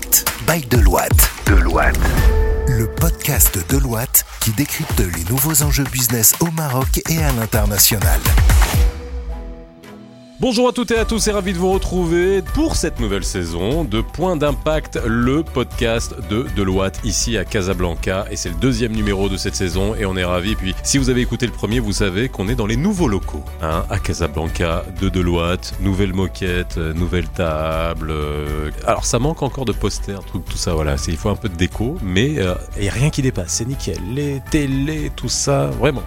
Impact by Deloitte. Deloitte. Le podcast Deloitte qui décrypte les nouveaux enjeux business au Maroc et à l'international. Bonjour à toutes et à tous et ravi de vous retrouver pour cette nouvelle saison de Point d'impact, le podcast de Deloitte ici à Casablanca et c'est le deuxième numéro de cette saison et on est ravi. Puis si vous avez écouté le premier, vous savez qu'on est dans les nouveaux locaux hein, à Casablanca de Deloitte, nouvelle moquette, euh, nouvelle table. euh, Alors ça manque encore de posters, truc, tout ça. Voilà, il faut un peu de déco, mais il n'y a rien qui dépasse. C'est nickel. Les télés, tout ça, vraiment.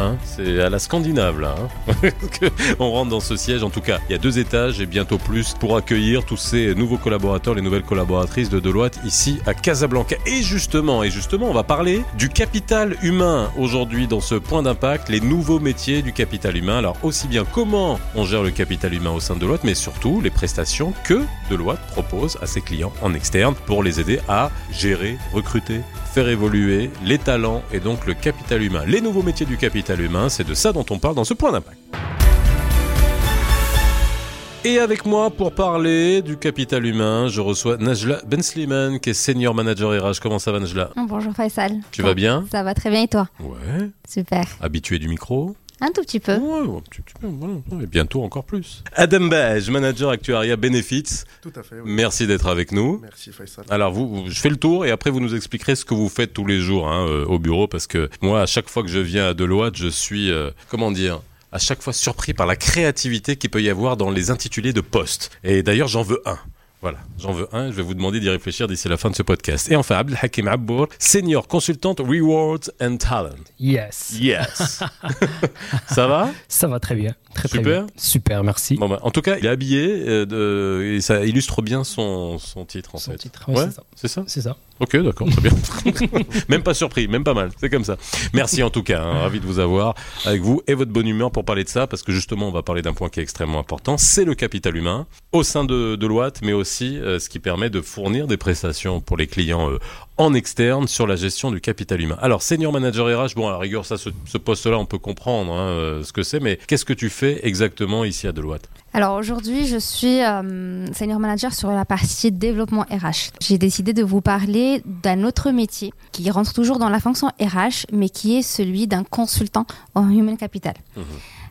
Hein, c'est à la Scandinave là. hein. on rentre dans ce siège. En tout cas, il y a deux étages et bientôt plus pour accueillir tous ces nouveaux collaborateurs, les nouvelles collaboratrices de Deloitte ici à Casablanca. Et justement, et justement, on va parler du capital humain aujourd'hui dans ce point d'impact, les nouveaux métiers du capital humain. Alors aussi bien comment on gère le capital humain au sein de Deloitte, mais surtout les prestations que Deloitte propose à ses clients en externe pour les aider à gérer, recruter, faire évoluer les talents et donc le capital humain. Les nouveaux métiers du capital humain, c'est de ça dont on parle dans ce point d'impact. Et avec moi pour parler du capital humain, je reçois Najla Bensliman qui est senior manager RH. Comment ça va Najla? Bonjour Faisal. Tu vas bien? Ça va très bien et toi? Ouais. Super. Habitué du micro? Un tout petit peu. Ouais, ouais, tu- tu- voilà. Et bientôt encore plus. Adam Bage, manager actuaria Benefits. Tout à fait. oui. Merci d'être avec nous. Merci Faisal. Alors, vous, vous- je fais le tour et après vous nous expliquerez ce que vous faites tous les jours hein, euh, au bureau parce que moi, à chaque fois que je viens à Deloitte, je suis, euh, comment dire, à chaque fois surpris par la créativité qu'il peut y avoir dans les intitulés de postes. Et d'ailleurs, j'en veux un. Voilà, j'en veux un. Je vais vous demander d'y réfléchir d'ici la fin de ce podcast. Et enfin, Abdelhakim Abbour, senior consultante Rewards and Talent. Yes. Yes. Ça va? Ça va très bien. Très, très Super. bien. Super, merci. Bon, bah, En tout cas, il est habillé euh, de- et ça illustre bien son, son titre en Son fait. titre, ouais, Ouais, c'est ça. c'est ça? Ok, d'accord, très bien. même pas surpris, même pas mal. C'est comme ça. Merci en tout cas, hein, ravi de vous avoir avec vous et votre bonne humeur pour parler de ça, parce que justement, on va parler d'un point qui est extrêmement important, c'est le capital humain au sein de Deloitte, mais aussi euh, ce qui permet de fournir des prestations pour les clients euh, en externe sur la gestion du capital humain. Alors, senior manager RH, bon, à la rigueur, ça, ce, ce poste-là, on peut comprendre hein, euh, ce que c'est, mais qu'est-ce que tu fais exactement ici à Deloitte? Alors aujourd'hui, je suis euh, senior manager sur la partie développement RH. J'ai décidé de vous parler d'un autre métier qui rentre toujours dans la fonction RH, mais qui est celui d'un consultant en human capital.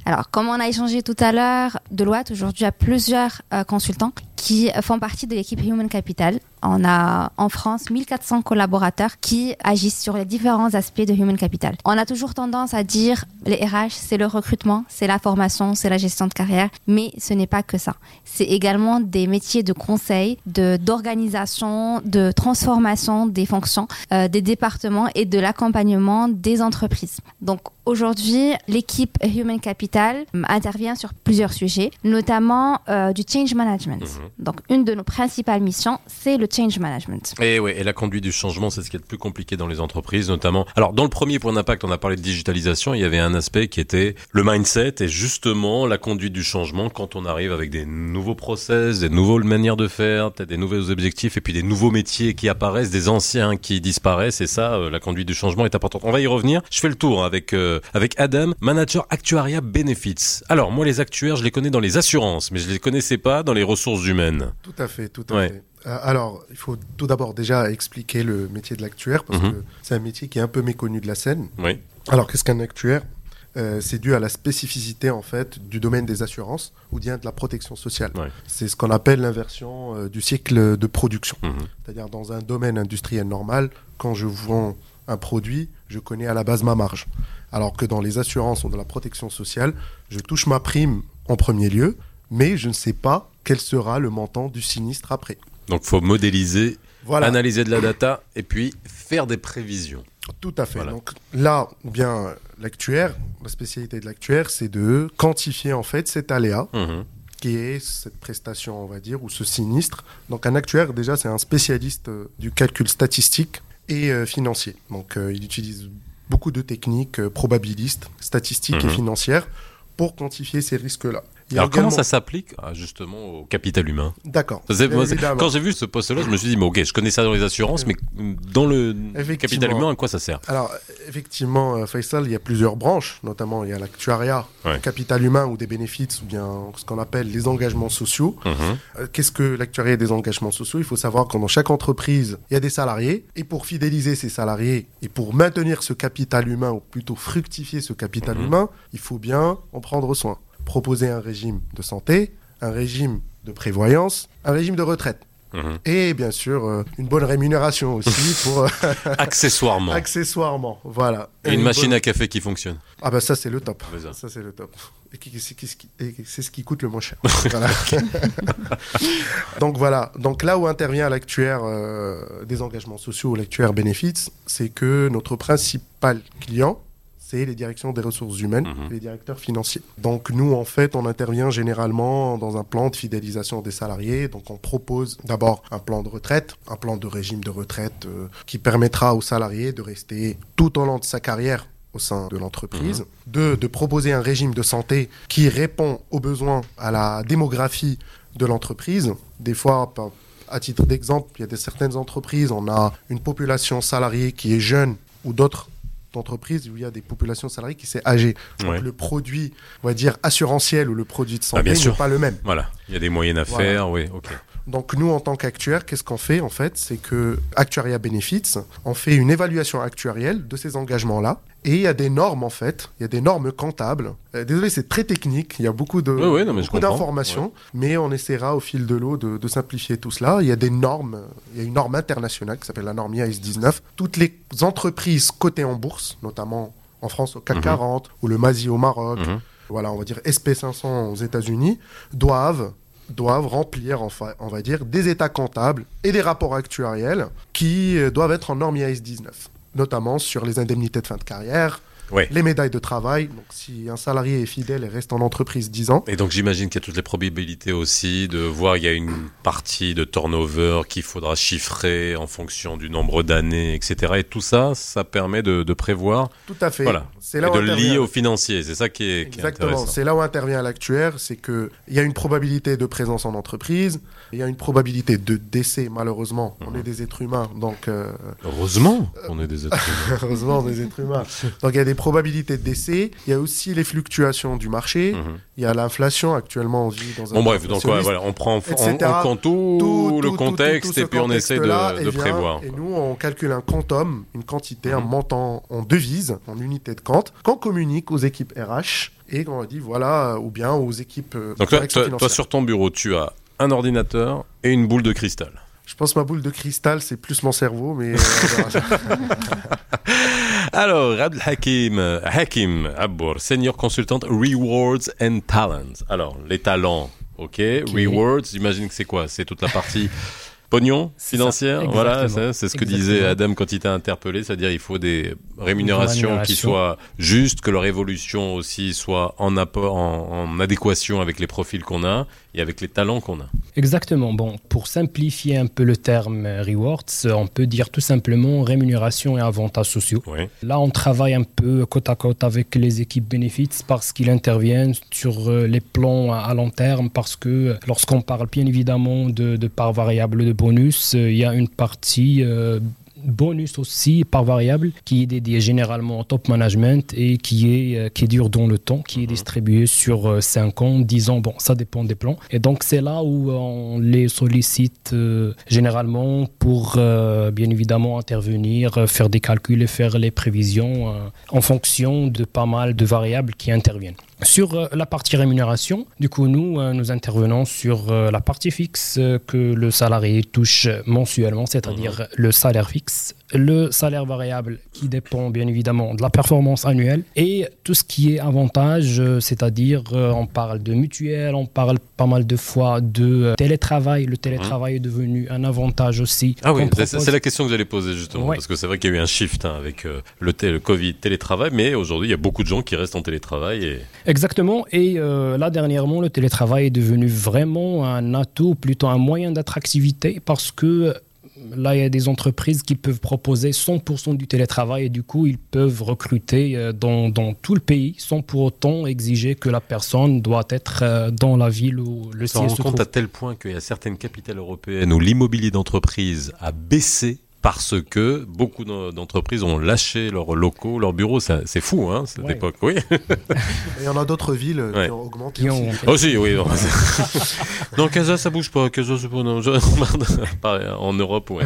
Alors, comme on a échangé tout à l'heure, Deloitte aujourd'hui a plusieurs euh, consultants qui font partie de l'équipe Human Capital. On a en France 1400 collaborateurs qui agissent sur les différents aspects de Human Capital. On a toujours tendance à dire les RH, c'est le recrutement, c'est la formation, c'est la gestion de carrière, mais ce n'est pas que ça. C'est également des métiers de conseil, de d'organisation, de transformation des fonctions, euh, des départements et de l'accompagnement des entreprises. Donc aujourd'hui, l'équipe Human Capital euh, intervient sur plusieurs sujets, notamment euh, du change management. Donc une de nos principales missions, c'est le change management. Et ouais, et la conduite du changement, c'est ce qui est le plus compliqué dans les entreprises, notamment. Alors, dans le premier point d'impact, on a parlé de digitalisation. Il y avait un aspect qui était le mindset et justement la conduite du changement quand on arrive avec des nouveaux process, des nouvelles manières de faire, peut-être des nouveaux objectifs et puis des nouveaux métiers qui apparaissent, des anciens qui disparaissent. Et ça, euh, la conduite du changement est importante. On va y revenir. Je fais le tour avec euh, avec Adam, manager actuaria benefits. Alors, moi, les actuaires, je les connais dans les assurances, mais je les connaissais pas dans les ressources humaines. Tout à fait, tout à Ouais. fait. Euh, alors, il faut tout d'abord déjà expliquer le métier de l'actuaire parce Mhm. que c'est un métier qui est un peu méconnu de la scène. Oui. Alors, qu'est-ce qu'un actuaire? Euh, C'est dû à la spécificité en fait du domaine des assurances ou bien de la protection sociale. Ouais. C'est ce qu'on appelle l'inversion euh, du cycle de production. Mhm. C'est-à-dire dans un domaine industriel normal, quand je vends un produit, je connais à la base ma marge. Alors que dans les assurances ou dans la protection sociale, je touche ma prime en premier lieu, mais je ne sais pas quel sera le montant du sinistre après. Donc, faut modéliser Voilà, analyser de la data et puis faire des prévisions. tout à fait. Voilà. Donc là, bien l'actuaire, la spécialité de l'actuaire, c'est de quantifier en fait cet aléa Mhm. qui est cette prestation, on va dire, ou ce sinistre. Donc un actuaire, déjà, c'est un spécialiste euh, du calcul statistique et euh, financier. Donc euh, il utilise beaucoup de techniques probabilistes, statistiques et Mhm. financières pour quantifier ces risques-là. Alors comment ça s'applique ah, justement au capital humain D'accord. Quand j'ai vu ce poste-là, je me suis dit, mais ok, je connais ça dans les assurances, mais dans le capital humain, à quoi ça sert Alors effectivement, euh, Faisal, il y a plusieurs branches, notamment il y a l'actuariat, le capital humain ou des bénéfices, ou bien ce qu'on appelle les engagements sociaux. Mhm. Euh, qu'est-ce que l'actuariat des engagements sociaux? Il faut savoir que dans chaque entreprise, il y a des salariés, et pour fidéliser ces salariés et pour maintenir ce capital humain, ou plutôt fructifier ce capital mhm. humain, il faut bien en prendre soin proposer un régime de santé, un régime de prévoyance, un régime de retraite. Mhm. Et bien sûr, euh, une bonne rémunération aussi pour... Euh, accessoirement. accessoirement, voilà. Et, une, machine à café qui fonctionne. Ah bah ça c'est le top. Ça c'est le top. Et c'est ce qui coûte le moins cher. Donc voilà. Donc là où intervient l'actuaire euh, des engagements sociaux, l'actuaire bénéfices, c'est que notre principal client, c'est les directions des ressources humaines, mhm. les directeurs financiers. Donc nous, en fait, on intervient généralement dans un plan de fidélisation des salariés. Donc on propose d'abord un plan de retraite, un plan de régime de retraite euh, qui permettra aux salariés de rester tout au long de sa carrière au sein de l'entreprise. Mhm. Deux, de proposer un régime de santé qui répond aux besoins, à la démographie de l'entreprise. Des fois, à titre d'exemple, il y a des certaines entreprises, on a une population salariée qui est jeune ou d'autres d'entreprise où il y a des populations salariées qui s'est âgé. Donc le produit, on va dire, assurantiel ou le produit de ah, santé n'est pas le même. Voilà, il y a des moyens à faire, oui, ok. Donc nous, en tant qu'actuaire, qu'est-ce qu'on fait en fait? C'est que Actuaria Benefits, on fait une évaluation actuarielle de ces engagements-là. Et il y a des normes en fait, il y a des normes comptables. Euh, désolé, c'est très technique, il y a beaucoup de d'informations, mais on essaiera au fil de l'eau de, simplifier tout cela. Il y a des normes, il y a une norme internationale qui s'appelle la norme IAS 19. Toutes les entreprises cotées en bourse, notamment en France au CAC 40 mhm. ou le MASI au Maroc, mhm. voilà, on va dire SP500 aux États-Unis, doivent doivent remplir, enfin, on va dire, des états comptables et des rapports actuariels qui euh, doivent être en norme IAS 19, notamment sur les indemnités de fin de carrière, les médailles de travail. Donc, si un salarié est fidèle et reste en entreprise 10 ans. Et donc, j'imagine qu'il y a toutes les probabilités aussi de voir, il y a une partie de turnover qu'il faudra chiffrer en fonction du nombre d'années, etc. Et tout ça, ça permet de, prévoir. Tout à fait. Voilà. C'est là et de le lier au financier. C'est ça qui est, Exactement. C'est là où intervient l'actuaire. C'est qu'il y a une probabilité de présence en entreprise. Il y a une probabilité de décès, malheureusement. On est des êtres humains. Donc, euh, Heureusement, on est des êtres humains. Heureusement, on est des êtres humains. Donc, il y a des probabilités de décès, il y a aussi les fluctuations du marché, mhm. il y a l'inflation actuellement, on vit dans un Bon bref, donc voilà, on prend en, compte tout, le contexte et puis on essaie de, prévoir. Et nous, on calcule un quantum, une quantité, un mhm. montant en devise, en unité de compte, qu'on communique aux équipes RH et qu'on dit voilà, ou bien aux équipes. Euh, donc toi, toi, sur ton bureau, tu as un ordinateur et une boule de cristal. Je pense que ma boule de cristal, c'est plus mon cerveau, mais. Euh, Alors, Abdel Hakim, Hakim Abbour, senior consultant Rewards and Talents. Alors, les talents, ok. Rewards, j'imagine que c'est quoi? C'est toute la partie pognon financière? Voilà, c'est ce que disait Adam quand il t'a interpellé, c'est-à-dire il faut des rémunérations qui soient justes, que leur évolution aussi soit en, en adéquation avec les profils qu'on a et avec les talents qu'on a. Exactement. Bon, pour simplifier un peu le terme rewards, on peut dire tout simplement rémunération et avantages sociaux. Là, on travaille un peu côte à côte avec les équipes benefits parce qu'ils interviennent sur euh, les plans à long terme parce que lorsqu'on parle bien évidemment de, de parts variables de bonus, euh, il y a une partie euh, bonus aussi par variable qui est dédié généralement au top management et qui est euh, qui dure dans le temps, qui est mhm. distribué sur 5 ans, 10 ans, bon, ça dépend des plans. Et donc c'est là où on les sollicite généralement pour bien évidemment intervenir, faire des calculs et faire les prévisions en fonction de pas mal de variables qui interviennent. Sur euh, la partie rémunération, du coup, nous, euh, nous intervenons sur euh, la partie fixe que le salarié touche mensuellement, c'est-à-dire mhm. le salaire fixe le salaire variable qui dépend bien évidemment de la performance annuelle et tout ce qui est avantage, euh, c'est-à-dire euh, on parle de mutuelle, on parle pas mal de fois de euh, télétravail. Le télétravail est devenu un avantage aussi. Ah oui, c'est la question que j'allais poser justement, parce que c'est vrai qu'il y a eu un shift hein, avec le, le, Covid, télétravail, mais aujourd'hui il y a beaucoup de gens qui restent en télétravail. Et... Exactement, et là dernièrement le télétravail est devenu vraiment un atout, plutôt un moyen d'attractivité parce que là, il y a des entreprises qui peuvent proposer 100% du télétravail et du coup, ils peuvent recruter euh, dans, dans, tout le pays sans pour autant exiger que la personne doit être euh, dans la ville où le siège se trouve. compte à tel point qu'il y a certaines capitales européennes où l'immobilier d'entreprise a baissé parce que beaucoup d'entreprises ont lâché leurs locaux, leurs bureaux. C'est fou, hein, cette époque. Oui. Il y en a d'autres villes qui ont augmenté. Qui ont... Aussi. oui. Non, Casa, ça bouge pas. Casa, c'est pas. en Europe, ouais.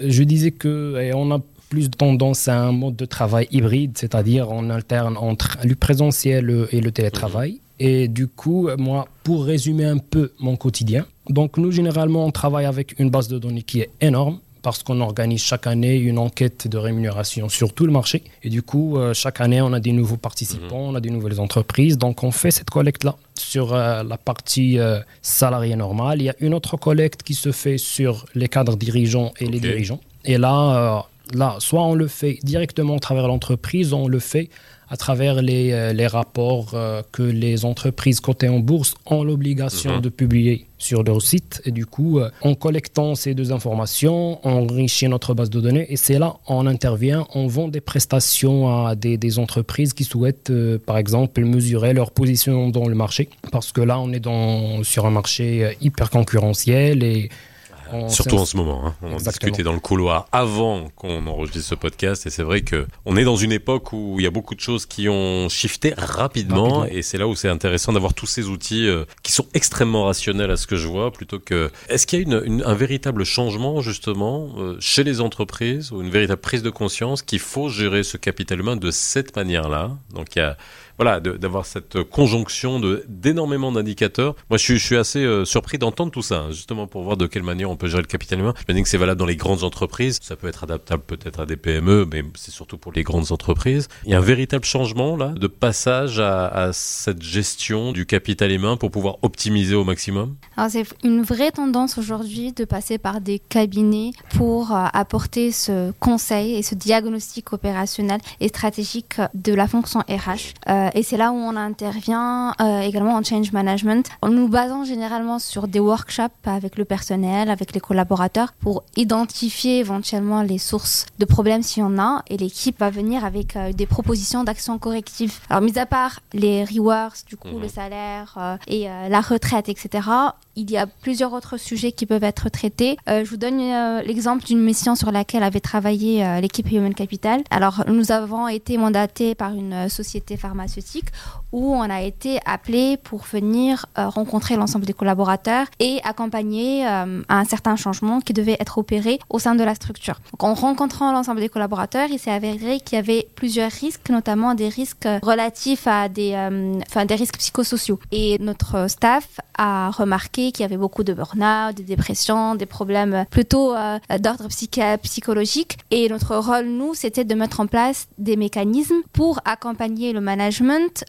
Je disais que eh, on a plus tendance à un mode de travail hybride, c'est-à-dire on alterne entre le présentiel et le télétravail. Mhm. Et du coup, moi, pour résumer un peu mon quotidien, donc nous, généralement, on travaille avec une base de données qui est énorme parce qu'on organise chaque année une enquête de rémunération sur tout le marché. Et du coup, euh, chaque année, on a des nouveaux participants, mhm. on a des nouvelles entreprises. Donc, on fait cette collecte-là sur euh, la partie euh, salariée normale. Il y a une autre collecte qui se fait sur les cadres dirigeants et les dirigeants. Et là, là, soit on le fait directement à travers l'entreprise, on le fait à travers les, euh, les rapports euh, que les entreprises cotées en bourse ont l'obligation mhm. de publier sur leur site. Et du coup, euh, en collectant ces deux informations, on enrichit notre base de données et c'est là on intervient, on vend des prestations à des, des entreprises qui souhaitent, par exemple, mesurer leur position dans le marché. Parce que là, on est dans, sur un marché hyper concurrentiel et Surtout en ce moment. Hein. On en discutait dans le couloir avant qu'on enregistre ce podcast. Et c'est vrai que on est dans une époque où il y a beaucoup de choses qui ont shifté rapidement. Et c'est là où c'est intéressant d'avoir tous ces outils euh, qui sont extrêmement rationnels à ce que je vois. Plutôt que. Est-ce qu'il y a une, un véritable changement, justement, euh, chez les entreprises ou une véritable prise de conscience qu'il faut gérer ce capital humain de cette manière-là? Donc il y a voilà, d'avoir cette conjonction d'énormément d'indicateurs. Moi, je suis, assez euh, surpris d'entendre tout ça, hein, justement pour voir de quelle manière on peut gérer le capital humain. Je me dis que c'est valable dans les grandes entreprises. Ça peut être adaptable peut-être à des PME, mais c'est surtout pour les grandes entreprises. Il y a un véritable changement là de passage à, à cette gestion du capital humain pour pouvoir optimiser au maximum. Alors c'est une vraie tendance aujourd'hui de passer par des cabinets pour euh, apporter ce conseil et ce diagnostic opérationnel et stratégique de la fonction RH. Euh, euh, et c'est là où on intervient euh, également en change management, en nous basant généralement sur des workshops avec le personnel, avec les collaborateurs, pour identifier éventuellement les sources de problèmes s'il y en a, et l'équipe va venir avec euh, des propositions d'actions correctives. Alors, mis à part les rewards, du coup, le mhm. salaire et la retraite, etc., il y a plusieurs autres sujets qui peuvent être traités. je vous donne l'exemple d'une mission sur laquelle avait travaillé l'équipe Human Capital. Alors, nous avons été mandatés par une société pharmaceutique où on a été appelé pour venir euh, rencontrer l'ensemble des collaborateurs et accompagner euh, un certain changement qui devait être opéré au sein de la structure. Donc, en rencontrant l'ensemble des collaborateurs, il s'est avéré qu'il y avait plusieurs risques, notamment des risques relatifs à des, euh, enfin, des risques psychosociaux. Et notre staff a remarqué qu'il y avait beaucoup de burn-out, des dépressions, des problèmes plutôt d'ordre psychologique. Et notre rôle, nous, c'était de mettre en place des mécanismes pour accompagner le management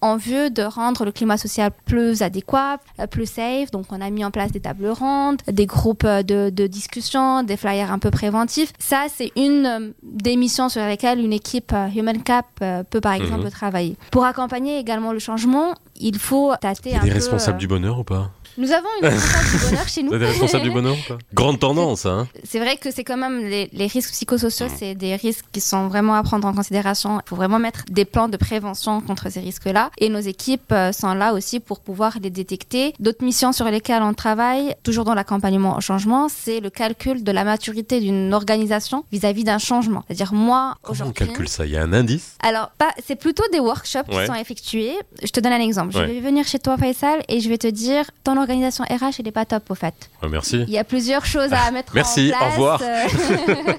en vue de rendre le climat social plus adéquat, euh, plus safe. Donc, on a mis en place des tables rondes, des groupes euh, de, de discussion, des flyers un peu préventifs. Ça, c'est une des missions sur lesquelles une équipe Human Cap peut, par exemple, mhm. travailler. Pour accompagner également le changement, il faut tâter un peu... des responsables du bonheur ou pas? Nous avons une responsable du bonheur chez nous. Vous êtes responsable du bonheur pas? Grande tendance, hein C'est vrai que c'est quand même les, les risques psychosociaux, mm. c'est des risques qui sont vraiment à prendre en considération. Il faut vraiment mettre des plans de prévention contre ces risques-là. Et nos équipes euh, sont là aussi pour pouvoir les détecter. D'autres missions sur lesquelles on travaille, toujours dans l'accompagnement au changement, c'est le calcul de la maturité d'une organisation vis-à-vis d'un changement. C'est-à-dire moi, aujourd'hui... On calcule ça? Il y a un indice? Alors, c'est plutôt des workshops qui sont effectués. Je te donne un exemple. Je vais venir chez toi, Faisal, et je vais te dire, ton l'organisation RH, elle n'est pas top, au fait. merci. Il y a plusieurs choses à mettre merci, en place. Merci, au revoir.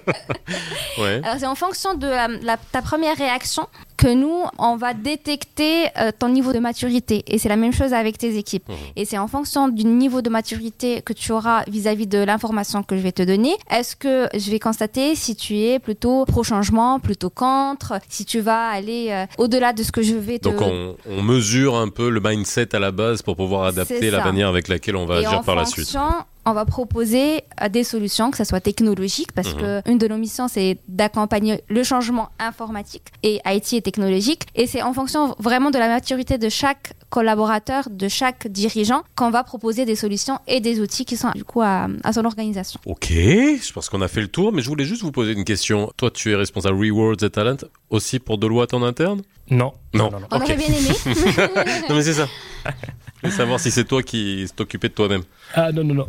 Alors, c'est en fonction de ta première réaction que nous, on va détecter euh, ton niveau de maturité. Et c'est la même chose avec tes équipes. Mmh. Et c'est en fonction du niveau de maturité que tu auras vis-à-vis de l'information que je vais te donner. Est-ce que je vais constater si tu es plutôt pro-changement, plutôt contre, si tu vas aller euh, au-delà de ce que je vais te... Donc on, on, mesure un peu le mindset à la base pour pouvoir adapter la manière avec laquelle on va agir par la suite on va proposer euh, des solutions, que ce soit technologiques, parce mhm. que une de nos missions, c'est d'accompagner le changement informatique et IT et technologique. Et c'est en fonction vraiment de la maturité de chaque collaborateur, de chaque dirigeant, qu'on va proposer des solutions et des outils qui sont du coup à, son organisation. Ok, je pense qu'on a fait le tour, mais je voulais juste vous poser une question. Toi, tu es responsable Rewards et Talent aussi pour Deloitte en interne? Non. Non. On aurait bien aimé. non, mais c'est ça. Je savoir si c'est toi qui t'occupais de toi-même. Ah non, non, non.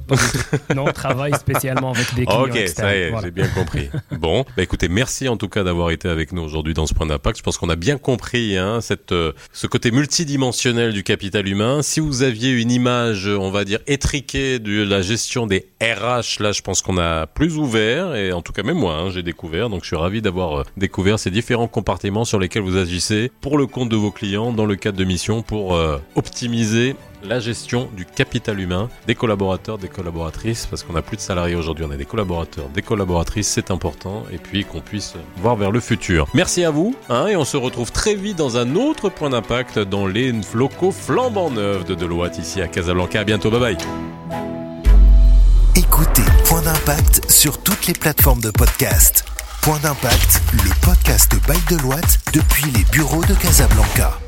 non, on travaille spécialement avec des clients. Ok, ça y est, j'ai bien compris. Bon, bah écoutez, merci en tout cas d'avoir été avec nous aujourd'hui dans ce point d'impact. Je pense qu'on a bien compris hein, cette, euh, ce côté multidimensionnel du capital humain. Si vous aviez une image, on va dire, étriquée de la gestion des RH, là, je pense qu'on a plus ouvert. Et en tout cas, même moi, hein, j'ai découvert. Donc, je suis ravi d'avoir euh, découvert ces différents compartiments sur lesquels vous agissez pour le compte de vos clients dans le cadre de missions pour euh, optimiser la gestion du capital humain des collaborateurs, des collaboratrices, parce qu'on n'a plus de salariés aujourd'hui, on a des collaborateurs, des collaboratrices, c'est important, et puis qu'on puisse voir vers le futur. Merci à vous, hein, et on se retrouve très vite dans un autre point d'impact dans les locaux flambant neufs de Deloitte ici à Casablanca. À bientôt, bye bye. Écoutez Point d'impact sur toutes les plateformes de podcast. Point d'impact, le podcast by Deloitte depuis les bureaux de Casablanca.